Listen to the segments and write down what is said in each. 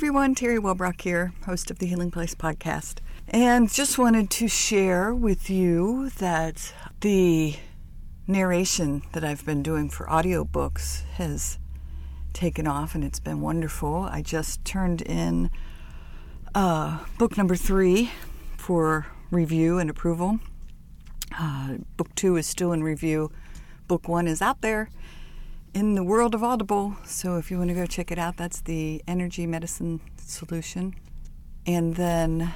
everyone. Terry Wellbrock here, host of the Healing Place podcast. And just wanted to share with you that the narration that I've been doing for audiobooks has taken off and it's been wonderful. I just turned in uh, book number three for review and approval. Uh, book two is still in review. Book one is out there in the world of Audible. So if you want to go check it out, that's the Energy Medicine Solution. And then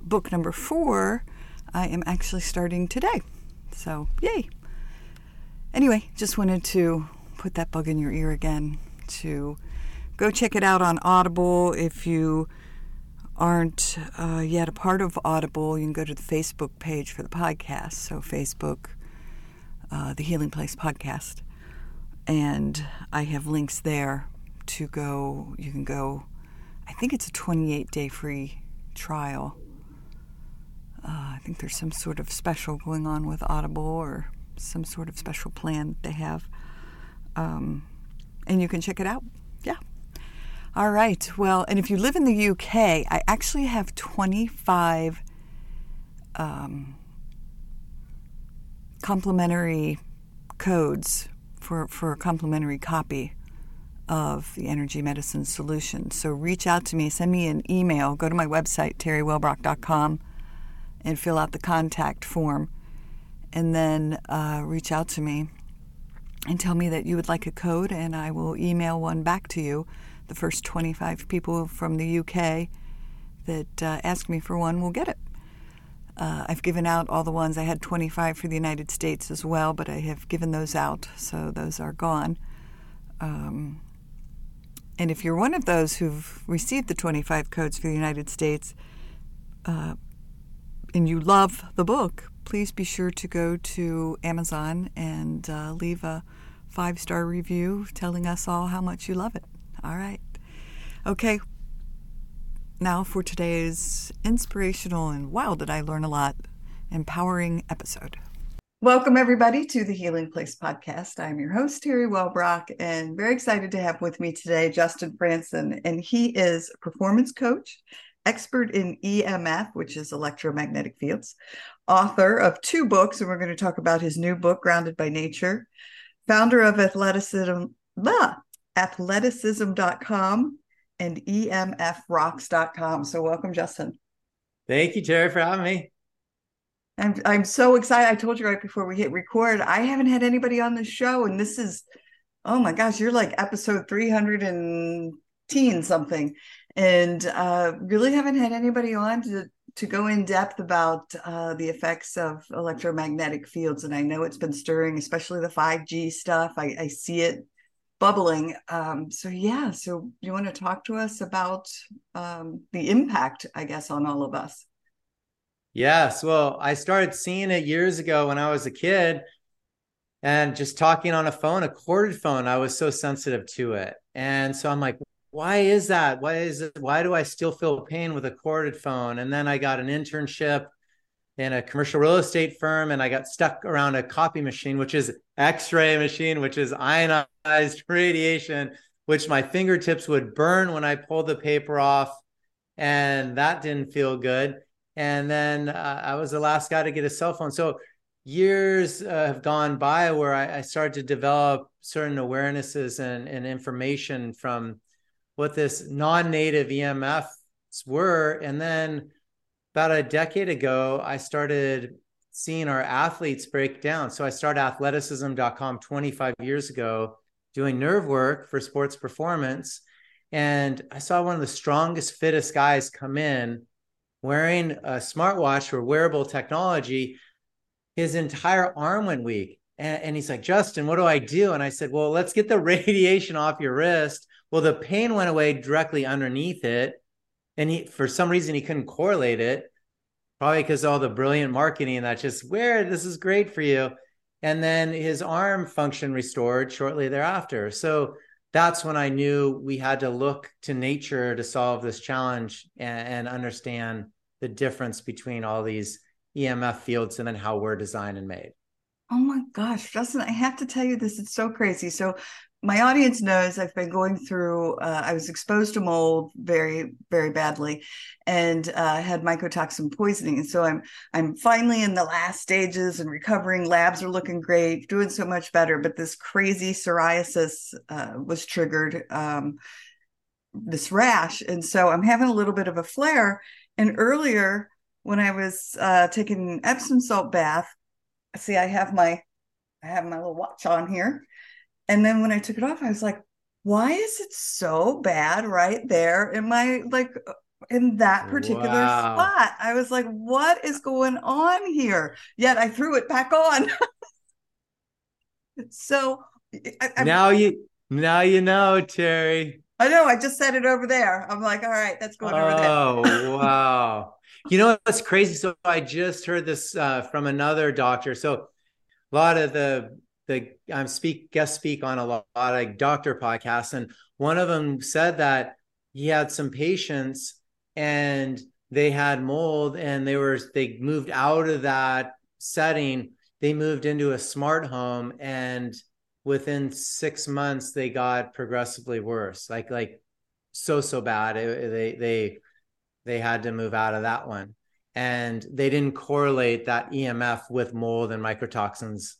book number four, I am actually starting today. So, yay. Anyway, just wanted to put that bug in your ear again to go check it out on Audible. If you aren't uh, yet a part of Audible, you can go to the Facebook page for the podcast. So, Facebook, uh, the Healing Place podcast and I have links there to go. You can go. I think it's a 28 day free trial. Uh, I think there's some sort of special going on with Audible or some sort of special plan that they have. Um, and you can check it out. Yeah. All right. Well, and if you live in the UK, I actually have 25 um, complimentary codes for, for a complimentary copy of the energy medicine solution. So reach out to me, send me an email, go to my website, terrywellbrock.com, and fill out the contact form. And then uh, reach out to me and tell me that you would like a code, and I will email one back to you. The first 25 people from the UK that uh, ask me for one will get it. Uh, I've given out all the ones. I had 25 for the United States as well, but I have given those out, so those are gone. Um, and if you're one of those who've received the 25 codes for the United States uh, and you love the book, please be sure to go to Amazon and uh, leave a five star review telling us all how much you love it. All right. Okay, now for today's inspirational and wow, did I learn a lot empowering episode. Welcome, everybody, to the Healing Place podcast. I'm your host, Terry Wellbrock, and very excited to have with me today Justin Frandson. And he is a performance coach, expert in EMF, which is electromagnetic fields, author of two books, and we're going to talk about his new book, Grounded by Nature, founder of athleticism, blah, athleticism.com, and emfrocks.com. So welcome, Justin. Thank you, Terry, for having me. I'm I'm so excited. I told you right before we hit record, I haven't had anybody on the show, and this is oh my gosh, you're like episode 310 something. And uh, really haven't had anybody on to to go in depth about uh, the effects of electromagnetic fields. And I know it's been stirring, especially the 5G stuff. I, I see it bubbling. Um, so yeah, so you want to talk to us about um, the impact, I guess, on all of us? Yes. Well, I started seeing it years ago when I was a kid, and just talking on a phone, a corded phone, I was so sensitive to it, and so I'm like. Why is that? Why is it? Why do I still feel pain with a corded phone? And then I got an internship in a commercial real estate firm and I got stuck around a copy machine, which is X-ray machine, which is ionized radiation, which my fingertips would burn when I pulled the paper off. And that didn't feel good. And then uh, I was the last guy to get a cell phone. So years uh, have gone by where I, I, started to develop certain awarenesses and, and information from what this non-native EMFs were. And then about a decade ago, I started seeing our athletes break down. So I started athleticism.com 25 years ago doing nerve work for sports performance. And I saw one of the strongest, fittest guys come in wearing a smartwatch or wearable technology. His entire arm went weak. And, and he's like, Justin, what do I do? And I said, Well, let's get the radiation off your wrist. Well, the pain went away directly underneath it and he for some reason he couldn't correlate it probably because all the brilliant marketing that's just where this is great for you. And then his arm function restored shortly thereafter. So that's when i knew we had to look to nature to solve this challenge and, and understand the difference between all these emf fields and then how we're designed and made. Oh my gosh justin i have to tell you this it's so crazy. So my audience knows I've been going through. Uh, I was exposed to mold very, very badly, and uh, had mycotoxin poisoning. And so I'm I'm finally in the last stages and recovering. Labs are looking great, doing so much better. But this crazy psoriasis uh, was triggered. Um, this rash, and so I'm having a little bit of a flare. And earlier, when I was uh, taking an Epsom salt bath, see, I have my I have my little watch on here and then when I took it off, I was like, why is it so bad right there in my like in that particular wow. spot? I was like, what is going on here? Yet I threw it back on. so I, now you now you know, Terry. I know. I just said it over there. I'm like, all right, that's going over there. Oh wow! You know what's crazy? So I just heard this uh, from another doctor. So a lot of the the I'm speak guest speak on a lot, of doctor podcasts, and one of them said that he had some patients and they had mold and they were they moved out of that setting. They moved into a smart home and within six months they got progressively worse. Like like so so bad. It, they they they had to move out of that one. And they didn't correlate that emf with mold and mycotoxins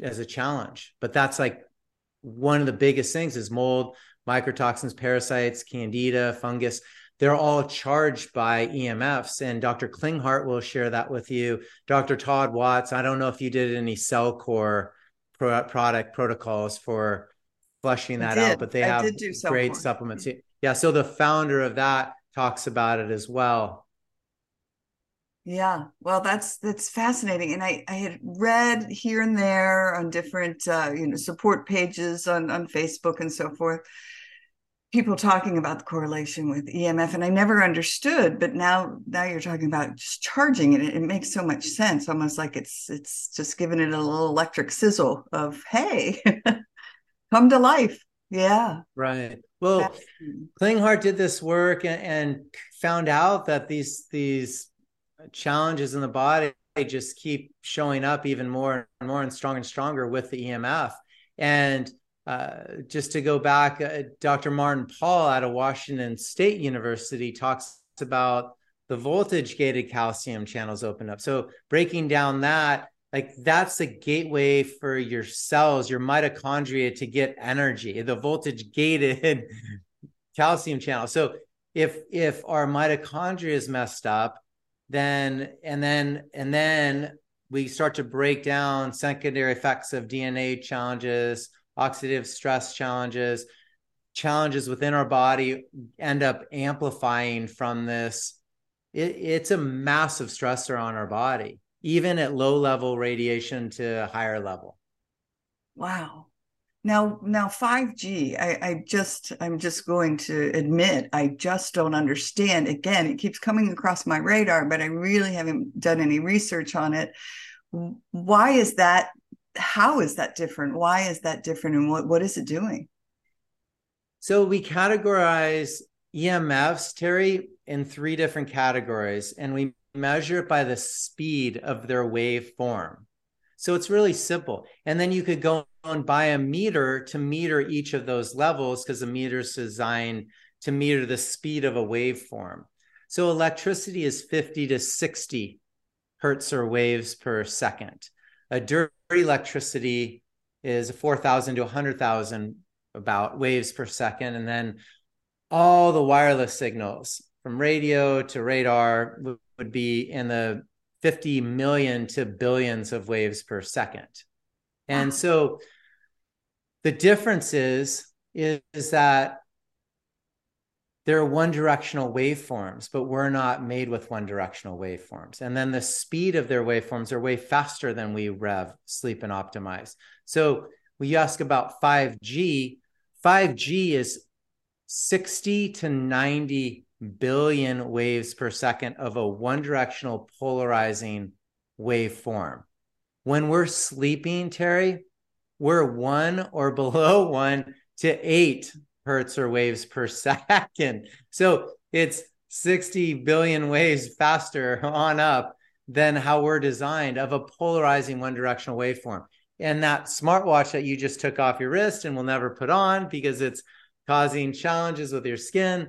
as a challenge. But that's like one of the biggest things is mold, mycotoxins, parasites, candida, fungus. They're all charged by EMFs. And Dr. Klinghardt will share that with you. Dr. Todd Watts, I don't know if you did any CellCore pro- product protocols for flushing that out, but they have great supplements. Yeah. So the founder of that talks about it as well. Yeah, well, that's that's fascinating, and I I had read here and there on different uh, you know support pages on on Facebook and so forth, people talking about the correlation with EMF, and I never understood. But now now you're talking about just charging it. It makes so much sense, almost like it's it's just giving it a little electric sizzle of hey, come to life. Yeah, right. Well, Klinghardt did this work and, and found out that these these challenges in the body just keep showing up even more and more and stronger and stronger with the EMF. And uh, just to go back, uh, Dr. Martin Pall out of Washington State University talks about the voltage gated calcium channels open up. So breaking down that, like that's the gateway for your cells, your mitochondria to get energy, the voltage gated calcium channel. So if if our mitochondria is messed up, then and then and then we start to break down secondary effects of DNA challenges, oxidative stress challenges, challenges within our body end up amplifying from this. It, it's a massive stressor on our body, even at low level radiation to higher level. Wow. Now, now 5G, I, I just, I'm just going to admit, I just don't understand. Again, it keeps coming across my radar, but I really haven't done any research on it. Why is that? How is that different? Why is that different? And what, what is it doing? So we categorize EMFs, Terry, in three different categories, and we measure it by the speed of their wave form. So it's really simple. And then you could go buy a meter to meter each of those levels because the meter is designed to meter the speed of a waveform. So electricity is 50 to 60 hertz or waves per second. A dirty electricity is 4,000 to 100,000 about waves per second. And then all the wireless signals from radio to radar would be in the 50 million to billions of waves per second. And so the difference is, is, is that they're one directional waveforms, but we're not made with one directional waveforms. And then the speed of their waveforms are way faster than we rev, sleep, and optimize. So we ask about 5G. 5G is 60 to 90 billion waves per second of a one directional polarizing waveform. When we're sleeping, Terry, we're one or below one to eight hertz or waves per second. So it's 60 billion waves faster on up than how we're designed of a polarizing one directional waveform. And that smartwatch that you just took off your wrist and will never put on because it's causing challenges with your skin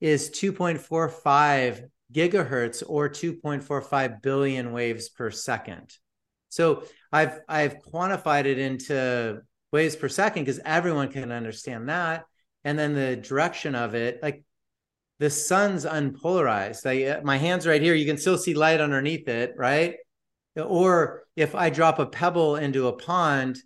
is 2.45 gigahertz or 2.45 billion waves per second. So I've I've quantified it into waves per second because everyone can understand that. And then the direction of it, like the sun's unpolarized. I, uh, my hand's right here. You can still see light underneath it, right? Or if I drop a pebble into a pond,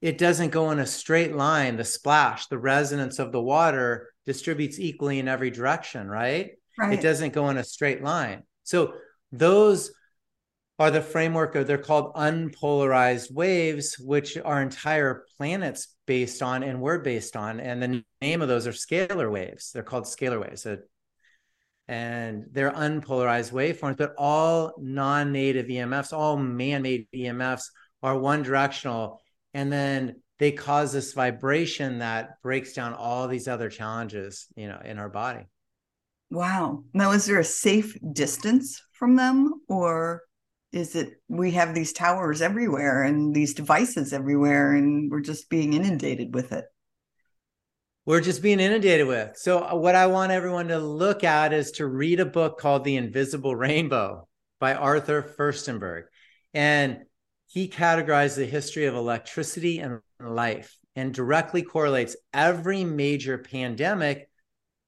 it doesn't go in a straight line. The splash, the resonance of the water distributes equally in every direction, right? right. It doesn't go in a straight line. So those are the framework of they're called unpolarized waves, which our entire planet's based on and we're based on. And the name of those are scalar waves. They're called scalar waves. So, and they're unpolarized waveforms, but all non-native EMFs, all man-made EMFs are one directional and then they cause this vibration that breaks down all these other challenges you know in our body wow now is there a safe distance from them or is that we have these towers everywhere and these devices everywhere and we're just being inundated with it. We're just being inundated with. So uh, what i want everyone to look at is to read a book called the invisible rainbow by arthur firstenberg. And he categorized the history of electricity and life and directly correlates every major pandemic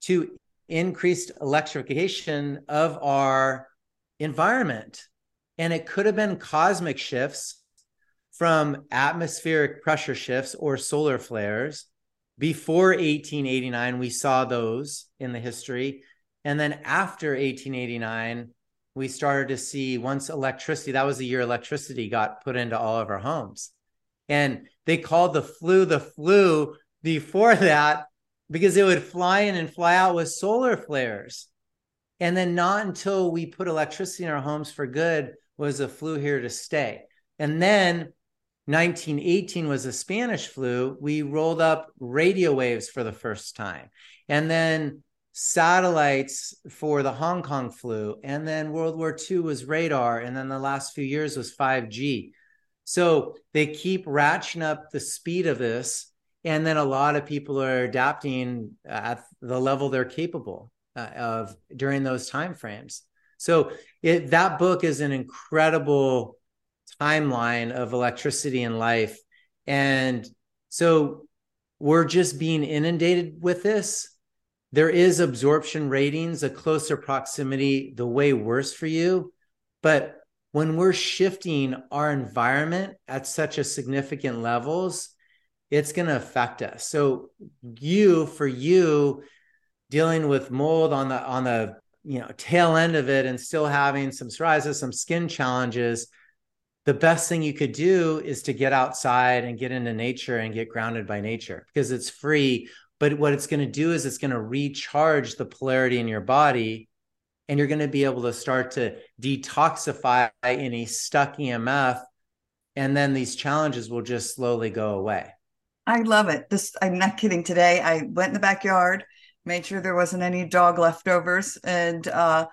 to increased electrification of our environment. And it could have been cosmic shifts from atmospheric pressure shifts or solar flares. Before 1889, we saw those in the history. And then after 1889, we started to see once electricity, that was the year electricity got put into all of our homes. And they called the flu the flu before that because it would fly in and fly out with solar flares. And then not until we put electricity in our homes for good was the flu here to stay. And then 1918 was the Spanish flu. We rolled up radio waves for the first time. And then satellites for the Hong Kong flu, and then World War II was radar, and then the last few years was 5G. So they keep ratcheting up the speed of this, and then a lot of people are adapting at the level they're capable uh, of during those time frames. So it, that book is an incredible timeline of electricity and life, and so we're just being inundated with this there is absorption ratings, a closer proximity, the way worse for you. But when we're shifting our environment at such a significant levels, it's going to affect us. So you, for you, dealing with mold on the on the you know tail end of it and still having some psoriasis, some skin challenges, the best thing you could do is to get outside and get into nature and get grounded by nature because it's free but what it's going to do is it's going to recharge the polarity in your body and you're going to be able to start to detoxify any stuck EMF and then these challenges will just slowly go away. I love it. This I'm not kidding today. I went in the backyard, made sure there wasn't any dog leftovers and uh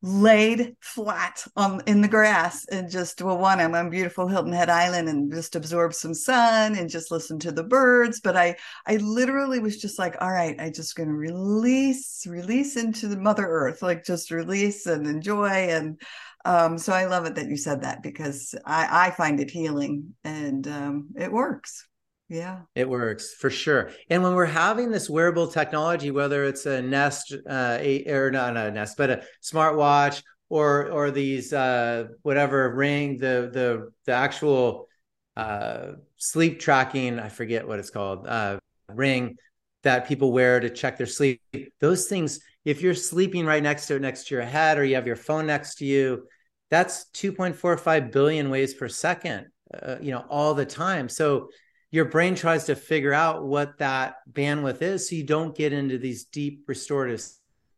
laid flat on in the grass and just well one i'm on beautiful hilton head island and just absorb some sun and just listen to the birds but i i literally was just like all right i just going to release release into the mother earth like just release and enjoy and um so i love it that you said that because i i find it healing and um it works yeah. It works for sure. And when we're having this wearable technology, whether it's a Nest uh, or not a Nest, but a smartwatch or or these uh, whatever ring, the the the actual uh, sleep tracking, I forget what it's called, uh, ring that people wear to check their sleep. Those things, if you're sleeping right next to it, next to your head, or you have your phone next to you, that's 2.45 billion waves per second, uh, you know, all the time. So your brain tries to figure out what that bandwidth is so you don't get into these deep restorative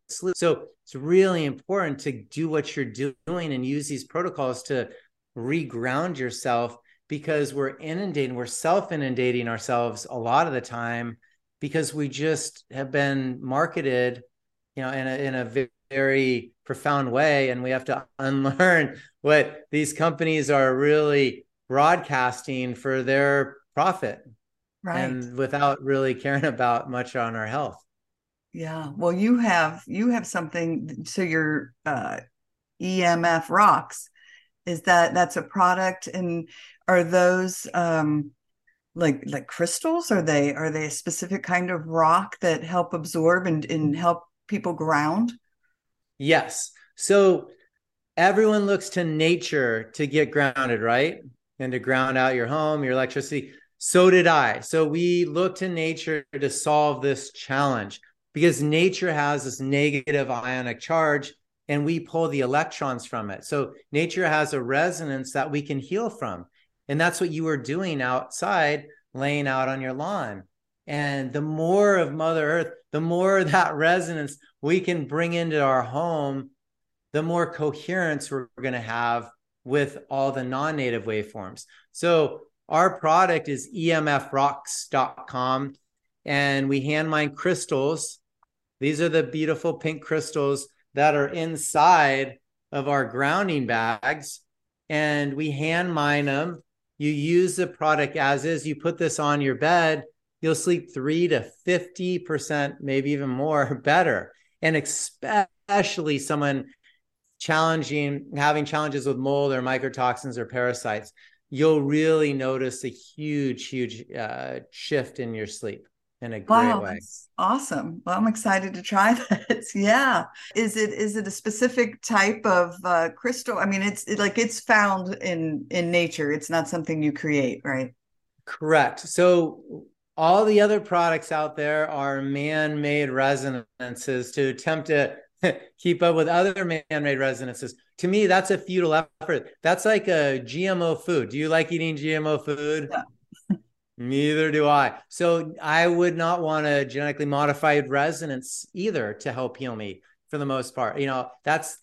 sleep. So it's really important to do what you're doing and use these protocols to reground yourself because we're inundating, we're self inundating ourselves a lot of the time because we just have been marketed, you know, in a, in a very profound way. And we have to unlearn what these companies are really broadcasting for their profit right. and without really caring about much on our health. Yeah. Well you have you have something so your uh emf rocks is that that's a product and are those um like like crystals? Are they are they a specific kind of rock that help absorb and, and help people ground? Yes. So everyone looks to nature to get grounded right? And to ground out your home your electricity so did i so we look to nature to solve this challenge because nature has this negative ionic charge and we pull the electrons from it so nature has a resonance that we can heal from and that's what you were doing outside, laying out on your lawn. And the more of Mother Earth, the more that resonance we can bring into our home, the more coherence we're going to have with all the non native waveforms. So, our product is emfrocks.com, and we hand mine crystals. These are the beautiful pink crystals that are inside of our grounding bags, and we hand mine them you use the product as is, you put this on your bed, you'll sleep three to 50%, maybe even more better. And especially someone challenging, having challenges with mold or mycotoxins or parasites, you'll really notice a huge, huge uh, shift in your sleep in a great wow, way. awesome. Well, I'm excited to try that. yeah. Is it is it a specific type of uh, crystal? I mean, it's it, like it's found in in nature. It's not something you create, right? Correct. So all the other products out there are man-made resonances to attempt to keep up with other man-made resonances. To me, that's a futile effort. That's like a GMO food. Do you like eating GMO food? Yeah. Neither do I. So I would not want a genetically modified resonance either to help heal me for the most part. You know, that's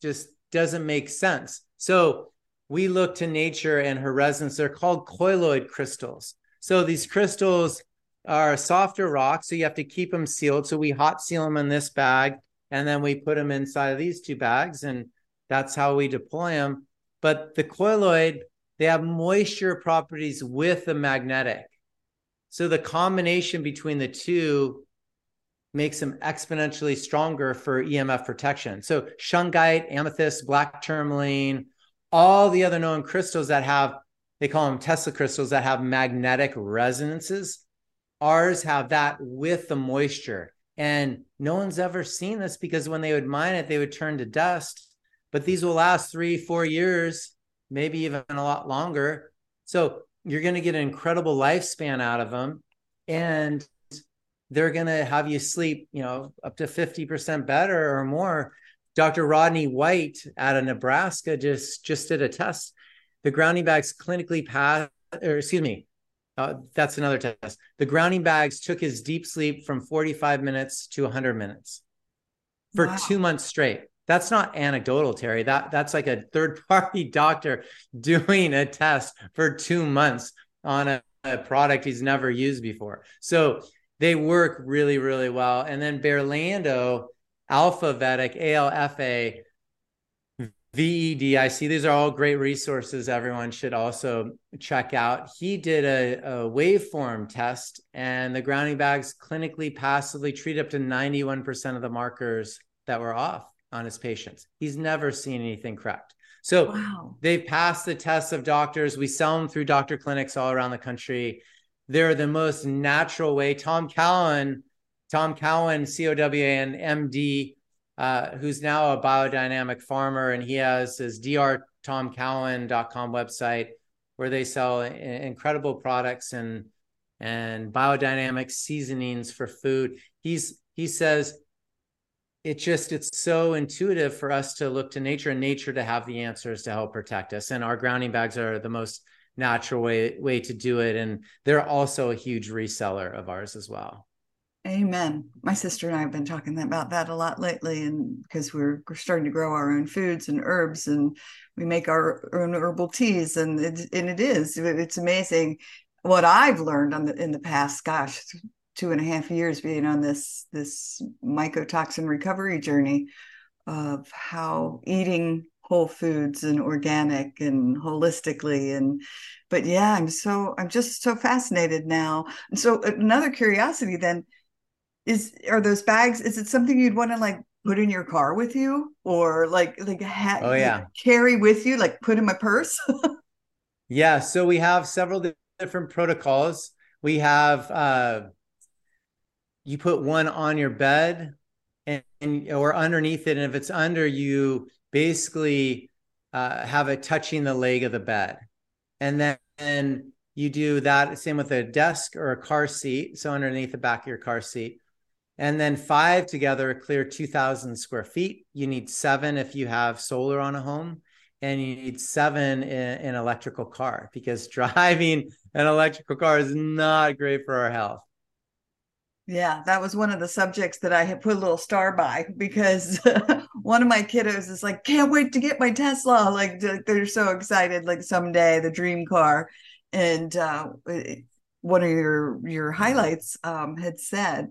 just doesn't make sense. So we look to nature and her resonance. They're called colloid crystals. So these crystals are softer rocks. So you have to keep them sealed. So we hot seal them in this bag and then we put them inside of these two bags. And that's how we deploy them. But the colloid they have moisture properties with the magnetic. So the combination between the two makes them exponentially stronger for EMF protection. So shungite, amethyst, black tourmaline, all the other known crystals that have, they call them Tesla crystals that have magnetic resonances. Ours have that with the moisture. And no one's ever seen this because when they would mine it, they would turn to dust. But these will last three, four years maybe even a lot longer. So you're going to get an incredible lifespan out of them. And they're going to have you sleep, you know, up to 50% better or more. Dr. Rodney White out of Nebraska just just did a test. The grounding bags clinically passed, or excuse me, uh, that's another test. The grounding bags took his deep sleep from 45 minutes to 100 minutes for wow. two months straight. That's not anecdotal, Terry. That that's like a third party doctor doing a test for two months on a, a product he's never used before. So they work really, really well. And then Berlando Alpha Vedic, A L F A, V E D I C. These are all great resources everyone should also check out. He did a, a waveform test, and the grounding bags clinically passively treat up to 91% of the markers that were off on his patients. He's never seen anything correct. So wow. they've passed the tests of doctors. We sell them through doctor clinics all around the country. They're the most natural way. Tom Cowan, Tom Cowan, COWAN MD, uh, who's now a biodynamic farmer, and he has his drtomcowan.com website where they sell incredible products and and biodynamic seasonings for food. He's he says it just it's so intuitive for us to look to nature and nature to have the answers to help protect us. And our grounding bags are the most natural way way to do it. And they're also a huge reseller of ours as well amen. My sister and i have been talking about that a lot lately and because we're, we're starting to grow our own foods and herbs and we make our own herbal teas and it, and it is it's amazing what i've learned on the, in the past gosh two and a half years being on this this mycotoxin recovery journey of how eating whole foods and organic and holistically and but yeah i'm so i'm just so fascinated now. And so another curiosity then is are those bags is it something you'd want to like put in your car with you? Or like like ha- oh yeah. carry with you like put in my purse? Yeah so we have several different protocols. We have uh you put one on your bed and, and or underneath it and if it's under you basically uh, have it touching the leg of the bed. And then and you do that same with a desk or a car seat so underneath the back of your car seat and then five together clear 2000 square feet you need seven if you have solar on a home and you need seven in an electrical car because driving an electrical car is not great for our health yeah, that was one of the subjects that I had put a little star by because one of my kiddos is like, can't wait to get my Tesla. Like they're so excited, like someday the dream car. And uh, one of your your highlights um, had said,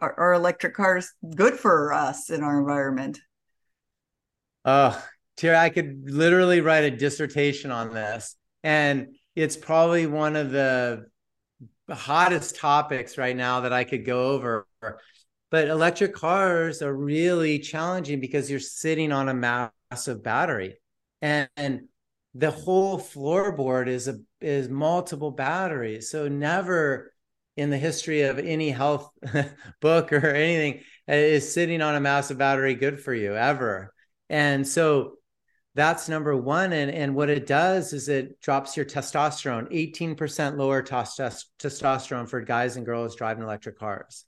are, are electric cars good for us in our environment? Oh, Tara, I could literally write a dissertation on this, and it's probably one of the hottest topics right now that I could go over. But electric cars are really challenging because you're sitting on a massive battery. And, and the whole floorboard is a is multiple batteries. So never in the history of any health book or anything uh, is sitting on a massive battery good for you ever. And so that's number one. And, and what it does is it drops your testosterone, 18% lower testosterone for guys and girls driving electric cars,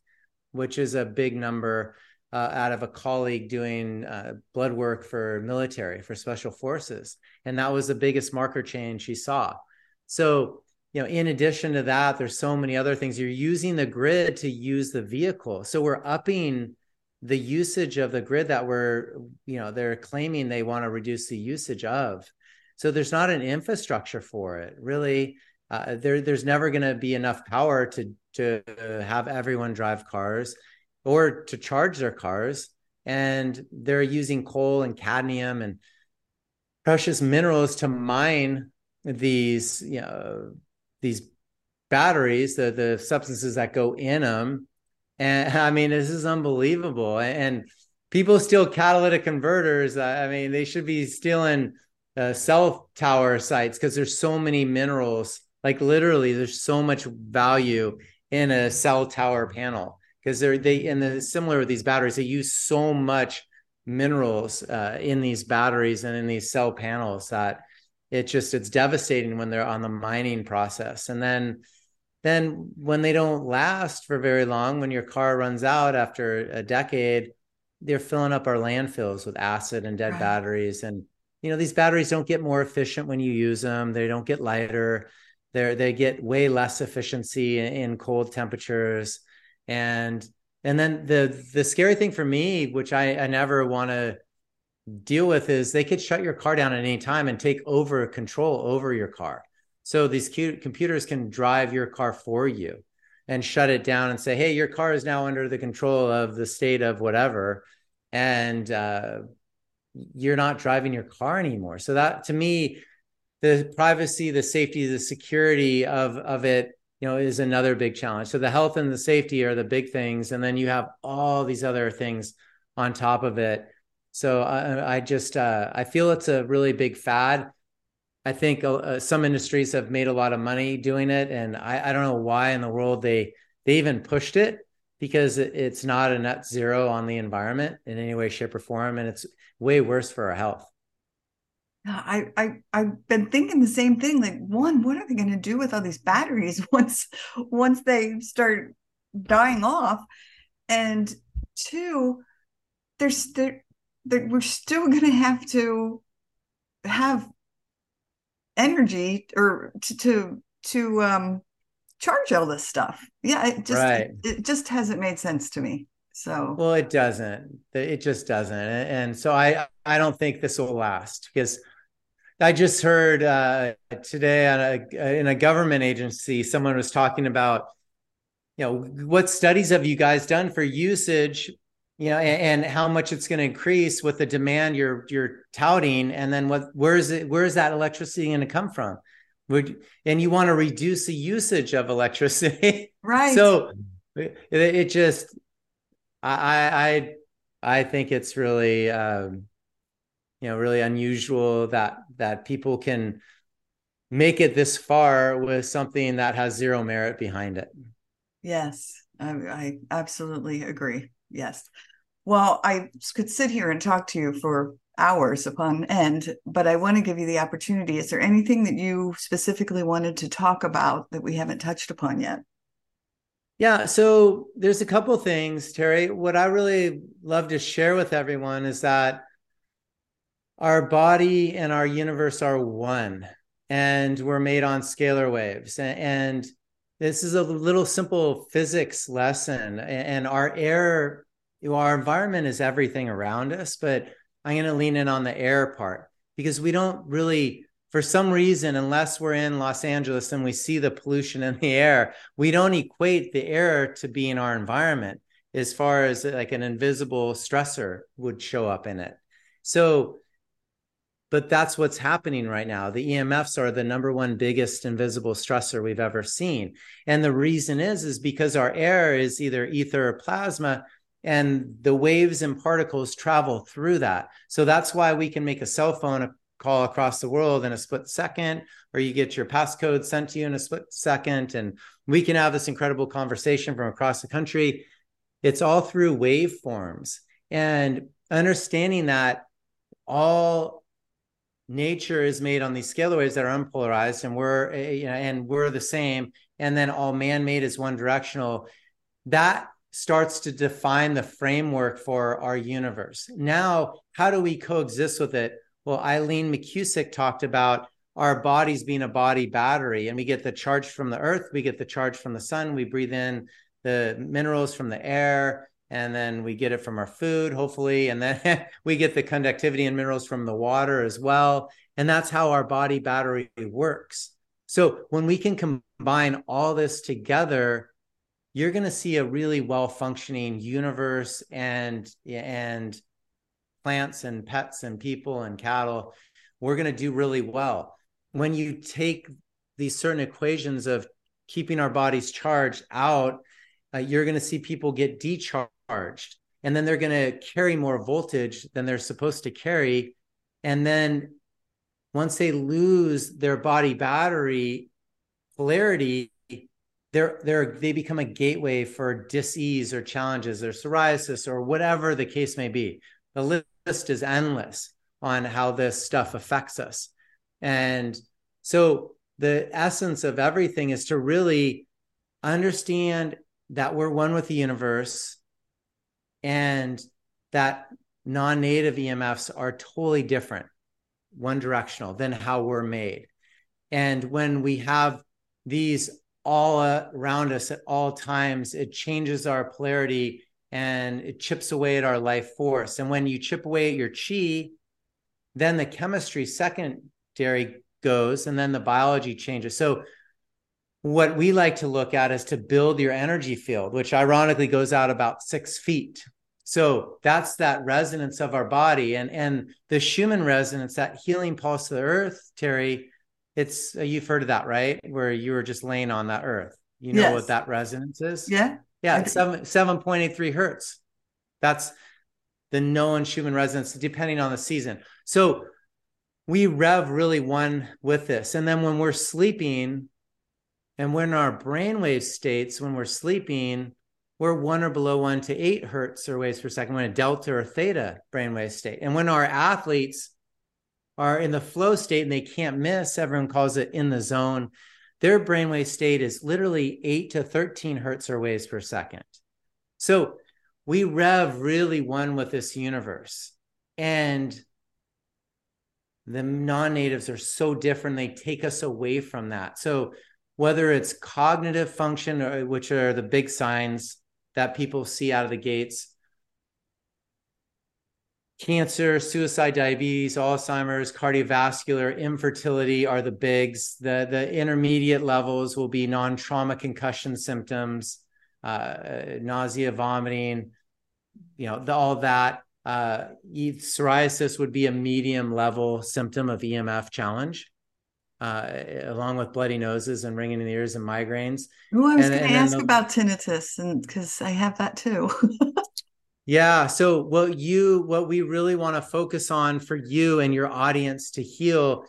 which is a big number uh, out of a colleague doing uh, blood work for military, for special forces. And that was the biggest marker change she saw. So, you know, in addition to that, there's so many other things. You're using the grid to use the vehicle. So we're upping the usage of the grid that we're you know they're claiming they want to reduce the usage of so there's not an infrastructure for it really uh, there there's never going to be enough power to to have everyone drive cars or to charge their cars and they're using coal and cadmium and precious minerals to mine these you know these batteries the the substances that go in them and I mean, this is unbelievable. And people steal catalytic converters. I mean, they should be stealing uh, cell tower sites because there's so many minerals. Like literally, there's so much value in a cell tower panel because they're they and the similar with these batteries. They use so much minerals uh, in these batteries and in these cell panels that it just it's devastating when they're on the mining process. And then then when they don't last for very long, when your car runs out after a decade, they're filling up our landfills with acid and dead right. batteries. And you know, these batteries don't get more efficient when you use them. They don't get lighter. They they get way less efficiency in, in cold temperatures. And and then the the scary thing for me, which I, I never want to deal with, is they could shut your car down at any time and take over control over your car. So these computers can drive your car for you and shut it down and say, hey, your car is now under the control of the state of whatever. And uh, you're not driving your car anymore. So that to me, the privacy, the safety, the security of, of it, you know, is another big challenge. So the health and the safety are the big things. And then you have all these other things on top of it. So I, I just, uh, I feel it's a really big fad I think uh, some industries have made a lot of money doing it, and I, I, don't know why in the world they they even pushed it because it's not a net zero on the environment in any way, shape, or form, and it's way worse for our health. I I I've been thinking the same thing. Like, one, what are they going to do with all these batteries once once they start dying off? And two, there's there, we're still going to have to have energy or to to, to um, charge all this stuff. Yeah, it just right. it, it just hasn't made sense to me. So well, it doesn't. It just doesn't. And so I I don't think this will last because I just heard uh, today on a in a government agency someone was talking about you know what studies have you guys done for usage you know, and, and how much it's going to increase with the demand you're you're touting, and then what? Where is it? Where is that electricity going to come from? Would and you want to reduce the usage of electricity, right? So it, it just, I I I think it's really, um, you know, really unusual that that people can make it this far with something that has zero merit behind it. Yes, I, I absolutely agree. Yes. Well, I could sit here and talk to you for hours upon end, but I want to give you the opportunity. Is there anything that you specifically wanted to talk about that we haven't touched upon yet? Yeah, so there's a couple things, Terry. What I really love to share with everyone is that our body and our universe are one, and we're made on scalar waves. And this is a little simple physics lesson, and our air our environment is everything around us, but I'm going to lean in on the air part because we don't really, for some reason, unless we're in Los Angeles and we see the pollution in the air, we don't equate the air to being our environment as far as like an invisible stressor would show up in it. So, but that's what's happening right now. The EMFs are the number one biggest invisible stressor we've ever seen. And the reason is, is because our air is either ether or plasma and the waves and particles travel through that. So that's why we can make a cell phone call across the world in a split second, or you get your passcode sent to you in a split second, and we can have this incredible conversation from across the country. It's all through waveforms and understanding that all nature is made on these scalar waves that are unpolarized and we're eh, you know and we're the same and then all man-made is one directional that starts to define the framework for our universe. Now, how do we coexist with it? Well, Eileen McKusick talked about our bodies being a body battery, and we get the charge from the earth, we get the charge from the sun, we breathe in the minerals from the air, and then we get it from our food, hopefully, and then we get the conductivity and minerals from the water as well. And that's how our body battery works. So when we can combine all this together, you're going to see a really well functioning universe and and plants and pets and people and cattle we're going to do really well when you take these certain equations of keeping our bodies charged out uh, you're going to see people get decharged and then they're going to carry more voltage than they're supposed to carry. And then once they lose their body battery polarity they're they're they become a gateway for disease or challenges or psoriasis or whatever the case may be. The list is endless on how this stuff affects us. And so the essence of everything is to really understand that we're one with the universe and that non-native emfs are totally different one directional than how we're made and when we have these all around us at all times. It changes our polarity and it chips away at our life force. And when you chip away at your chi, then the chemistry secondary goes and then the biology changes. So what we like to look at is to build your energy field, which ironically goes out about six feet. So that's that resonance of our body. And, and the Schumann resonance, that healing pulse of the earth, Terry, it's uh, you've heard of that, right? Where you were just laying on that earth. You know yes. what that resonance is? Yeah. Yeah, seven seven point eight three hertz. That's the known Schumann resonance, depending on the season. So we rev really one with this. And then when we're sleeping and when our brainwave states, when we're sleeping, we're one or below one to eight hertz or waves per second, when a delta or theta brainwave state. And when our athletes are in the flow state and they can't miss, everyone calls it in the zone. Their brainwave state is literally 8 to 13 hertz or waves per second. So we rev really one with this universe. And the non natives are so different, they take us away from that. So whether it's cognitive function, or, which are the big signs that people see out of the gates, cancer, suicide, diabetes, Alzheimer's, cardiovascular, infertility are the bigs. The, the intermediate levels will be non trauma concussion symptoms, uh, nausea, vomiting, you know, the, all that. Uh, psoriasis would be a medium level symptom of EMF challenge, uh, along with bloody noses and ringing in the ears and migraines. Oh, I was going to ask the, about tinnitus, and because I have that too. yeah. So, what you, what we really want to focus on for you and your audience to heal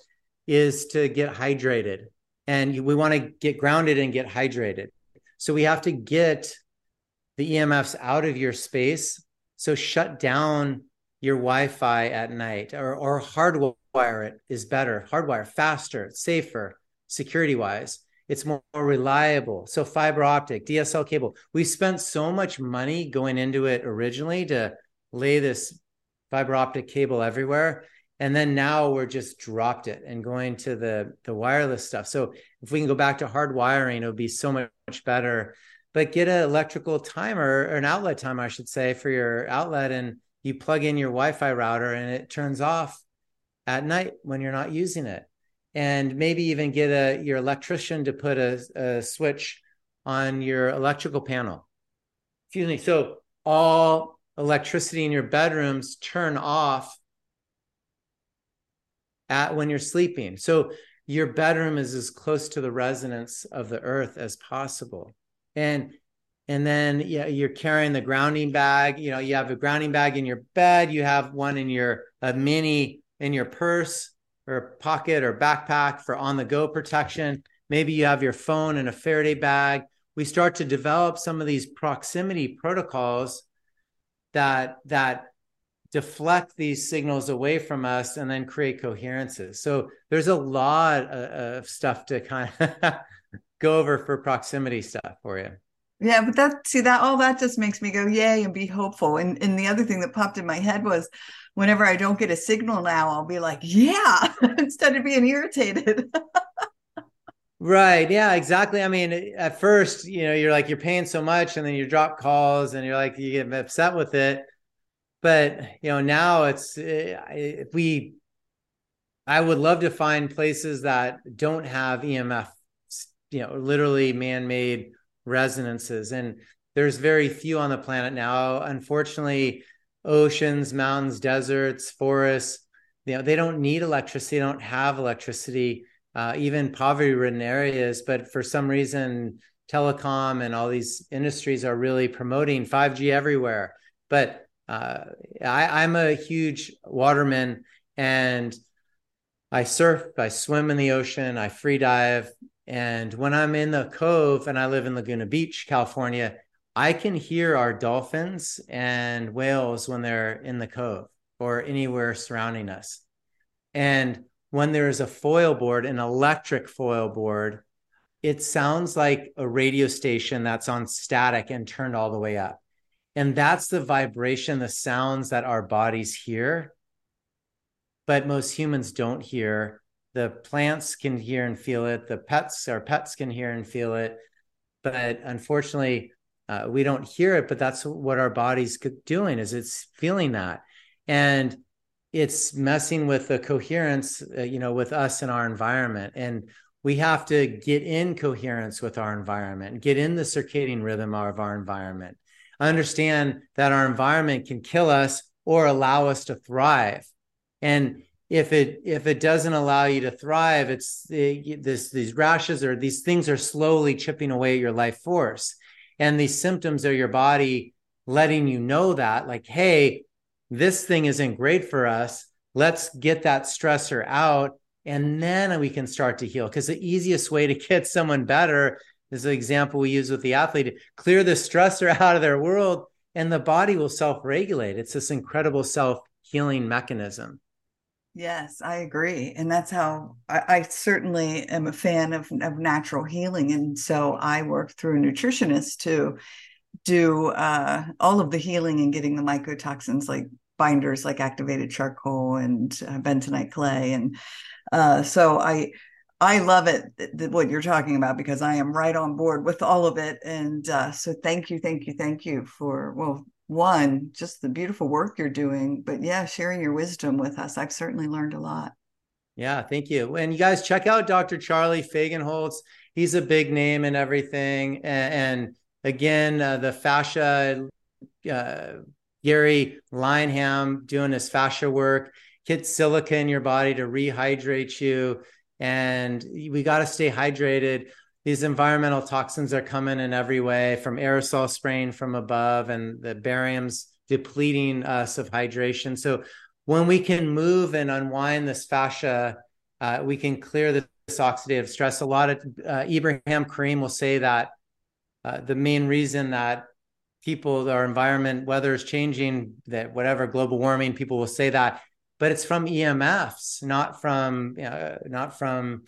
is to get hydrated, and we want to get grounded and get hydrated. So we have to get the EMFs out of your space. So shut down your Wi-Fi at night or or hardwire it is better. Hardwire faster, safer, security wise. It's more, more reliable. So fiber optic, DSL cable. We spent so much money going into it originally to lay this fiber optic cable everywhere and then now we're just dropped it and going to the the wireless stuff so if we can go back to hard wiring it would be so much better but get an electrical timer or an outlet timer, I should say, for your outlet, and you plug in your Wi-Fi router, and it turns off at night when you're not using it. And maybe even get a your electrician to put a, a switch on your electrical panel. Excuse me. So all electricity in your bedrooms turn off at when you're sleeping. So your bedroom is as close to the resonance of the earth as possible and and then yeah, you're carrying the grounding bag. You know, you have a grounding bag in your bed. You have one in your a mini in your purse or pocket or backpack for on the go protection. Maybe you have your phone in a Faraday bag. We start to develop some of these proximity protocols that that deflect these signals away from us and then create coherences. So there's a lot of, of stuff to kind of go over for proximity stuff for you. Yeah, but that see that all that just makes me go yay and be hopeful. And and the other thing that popped in my head was whenever I don't get a signal now, I'll be like, yeah, instead of being irritated. right. Yeah, exactly. I mean, at first, you know, you're like you're paying so much and then you drop calls and you're like you get upset with it. But, you know, now it's eh, if we I would love to find places that don't have EMF you know literally man-made resonances. And there's very few on the planet now. Unfortunately oceans mountains deserts forests you know they don't need electricity they don't have electricity uh, even poverty ridden areas. But for some reason telecom and all these industries are really promoting 5g everywhere. But uh, I, i'm a huge waterman and I surf, I swim in the ocean, I free dive, and when I'm in the cove and I live in Laguna Beach, California, I can hear our dolphins and whales when they're in the cove or anywhere surrounding us. And when there is a foil board, an electric foil board, it sounds like a radio station that's on static and turned all the way up. And that's the vibration, the sounds that our bodies hear. But most humans don't hear the plants can hear and feel it the pets our pets can hear and feel it. But unfortunately uh, we don't hear it but that's what our body's doing is it's feeling that. And it's messing with the coherence uh, you know with us and our environment. And we have to get in coherence with our environment get in the circadian rhythm of our environment understand that our environment can kill us or allow us to thrive. And if it if it doesn't allow you to thrive it's eh, this these rashes or these things are slowly chipping away at your life force. And these symptoms are your body letting you know that like hey this thing isn't great for us. Let's get that stressor out. And then we can start to heal. Because the easiest way to get someone better is the example we use with the athlete. Clear the stressor out of their world and the body will self-regulate. It's this incredible self-healing mechanism Yes, I agree. And that's how I, I, certainly am a fan of, of natural healing. And so I work through a nutritionist to do uh, all of the healing and getting the mycotoxins like binders, like activated charcoal and uh, bentonite clay. And uh, so I, I love it, th- th- what you're talking about, because I am right on board with all of it. And uh, so thank you, thank you, thank you for, well, one, just the beautiful work you're doing, but yeah, sharing your wisdom with us. I've certainly learned a lot. Yeah, thank you. And you guys check out Dr. Charlie Fagenholtz. He's a big name and everything. And, and again, uh, the fascia uh, Gary Lineham doing his fascia work, get silica in your body to rehydrate you. And we got to stay hydrated. These environmental toxins are coming in every way from aerosol spraying from above, and the barium's depleting us of hydration. So when we can move and unwind this fascia, uh, we can clear this oxidative stress. A lot of uh, Ibrahim Karim will say that uh, the main reason that people, our environment, weather is changing, that whatever global warming, people will say that, but it's from EMFs, not from uh, not from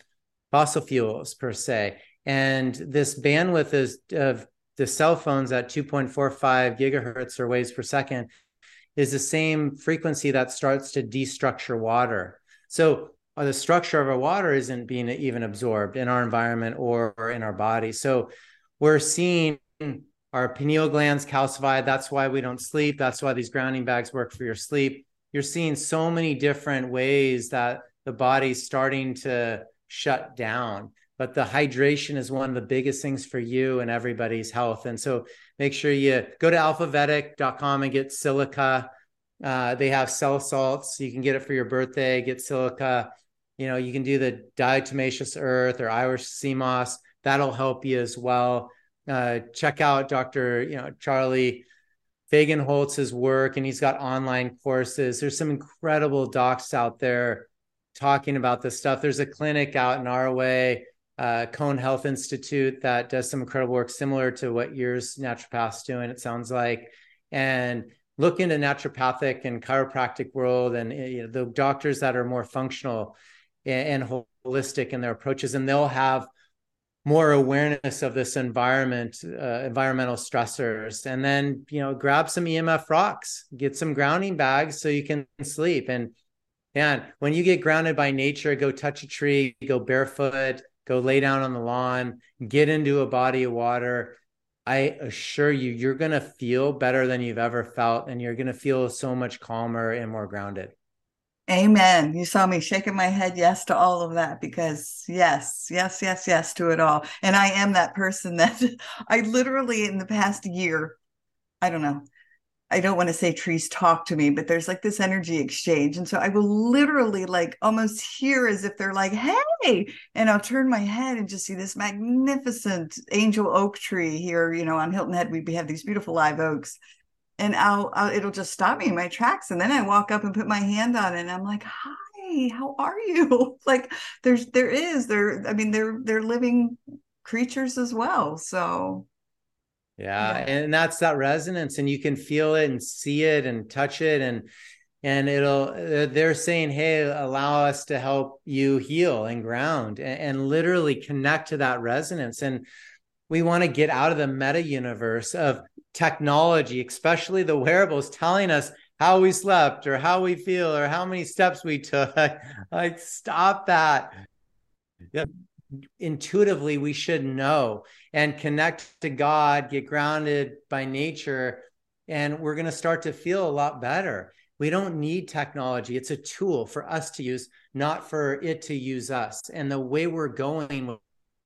fossil fuels per se. And this bandwidth is of the cell phones at 2.45 gigahertz or waves per second is the same frequency that starts to destructure water. So uh, the structure of our water isn't being even absorbed in our environment or, or in our body. So we're seeing our pineal glands calcified. That's why we don't sleep. That's why these grounding bags work for your sleep. You're seeing so many different ways that the body's starting to shut down. But the hydration is one of the biggest things for you and everybody's health. And so make sure you go to alphavedic.com and get silica. Uh, they have cell salts. You can get it for your birthday, get silica. You know, you can do the diatomaceous earth or Irish sea moss. That'll help you as well uh, check out Dr. You know Charlie Fagenholtz's work, and he's got online courses. There's some incredible docs out there talking about this stuff. There's a clinic out in our way, uh, Cone Health Institute, that does some incredible work similar to what yours naturopaths doing. It sounds like, and look into naturopathic and chiropractic world, and you know, the doctors that are more functional and, and holistic in their approaches, and they'll have more awareness of this environment uh, environmental stressors and then you know grab some emf rocks get some grounding bags so you can sleep and and when you get grounded by nature go touch a tree go barefoot go lay down on the lawn get into a body of water i assure you you're going to feel better than you've ever felt and you're going to feel so much calmer and more grounded Amen. You saw me shaking my head yes to all of that because yes, yes, yes, yes to it all. And I am that person that I literally in the past year, I don't know, I don't want to say trees talk to me, but there's like this energy exchange. And so I will literally like almost hear as if they're like, hey, and I'll turn my head and just see this magnificent angel oak tree here, you know, on Hilton Head. We have these beautiful live oaks and I'll, I'll, it'll just stop me in my tracks and then i walk up and put my hand on it and i'm like hi how are you like there's there is there i mean they're they're living creatures as well so yeah, yeah and that's that resonance and you can feel it and see it and touch it and and it'll uh, they're saying hey allow us to help you heal and ground and, and literally connect to that resonance and we want to get out of the meta universe of technology, especially the wearables, telling us how we slept or how we feel or how many steps we took. like, stop that. Yeah. Intuitively, we should know and connect to God, get grounded by nature, and we're going to start to feel a lot better. We don't need technology. It's a tool for us to use, not for it to use us. And the way we're going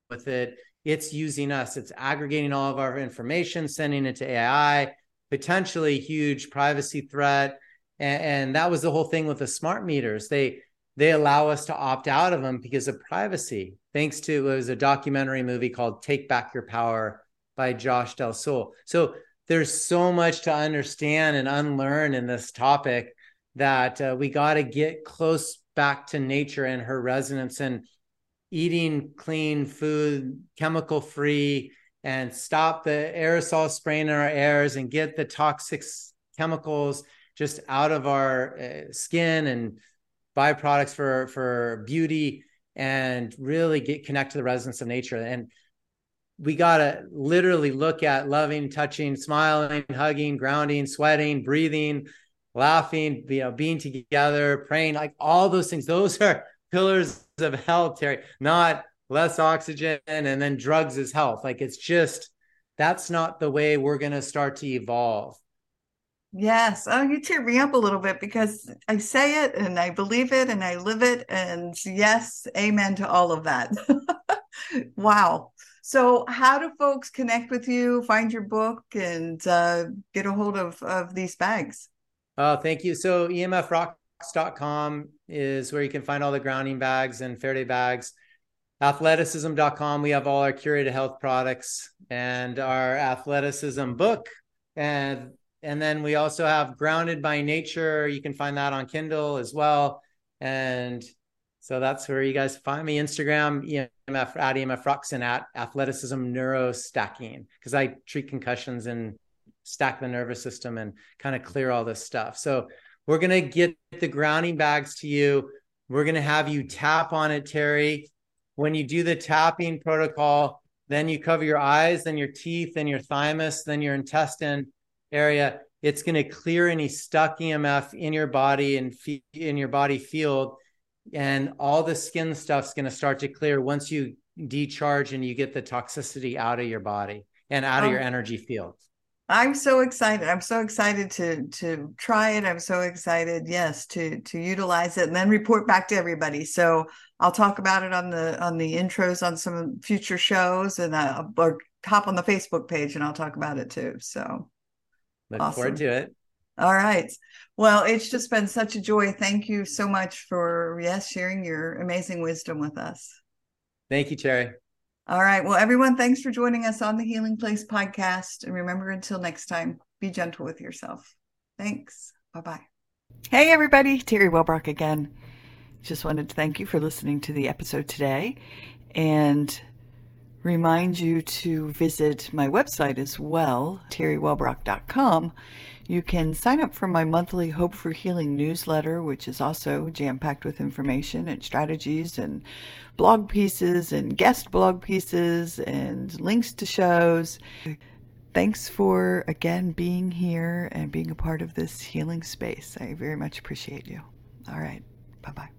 with it it's using us it's aggregating all of our information sending it to ai potentially huge privacy threat and, and, that was the whole thing with the smart meters they they allow us to opt out of them because of privacy thanks to it was a documentary movie called take back your power by josh del sol. So there's so much to understand and unlearn in this topic that uh, we got to get close back to nature and her resonance and eating clean food, chemical free, and stop the aerosol spraying in our airs and get the toxic chemicals just out of our uh, skin and byproducts for for beauty and really get connect to the resonance of nature and we got to literally look at loving touching smiling hugging grounding sweating breathing laughing you know being together praying like all those things those are pillars of health, Terry, not less oxygen and then drugs is health. Like it's just that's not the way we're going to start to evolve. Yes. Oh, you tear me up a little bit because I say it and I believe it and I live it. And yes, amen to all of that. wow. So, how do folks connect with you, find your book, and uh, get a hold of, of these bags? Oh, thank you. So, emfrocks.com is where you can find all the grounding bags and Faraday bags. Athleticism.com, we have all our curated health products and our athleticism book. And and then we also have Grounded by Nature. You can find that on Kindle as well. And so that's where you guys find me Instagram, EMF at EMF at athleticism neuro stacking because I treat concussions and stack the nervous system and kind of clear all this stuff. So we're going to get the grounding bags to you. We're going to have you tap on it, Terry. When you do the tapping protocol, then you cover your eyes, then your teeth, then your thymus, then your intestine area. It's going to clear any stuck EMF in your body and in your body field and all the skin stuff's going to start to clear once you decharge and you get the toxicity out of your body and out of your oh. energy field. I'm so excited. I'm so excited to to try it. I'm so excited, yes, to to utilize it and then report back to everybody. So I'll talk about it on the on the intros on some future shows and uh, or hop on the Facebook page and I'll talk about it too. So look awesome. forward to it. All right. Well, it's just been such a joy. Thank you so much for yes, sharing your amazing wisdom with us. Thank you, Terry. All right. Well, everyone, thanks for joining us on the Healing Place podcast. And remember, until next time, be gentle with yourself. Thanks. Bye bye. Hey, everybody. Terry Wellbrock again. Just wanted to thank you for listening to the episode today and remind you to visit my website as well, terrywellbrock.com you can sign up for my monthly Hope for Healing newsletter, which is also jam packed with information and strategies and blog pieces and guest blog pieces and links to shows. Thanks for again being here and being a part of this healing space. I very much appreciate you. All right. Bye bye.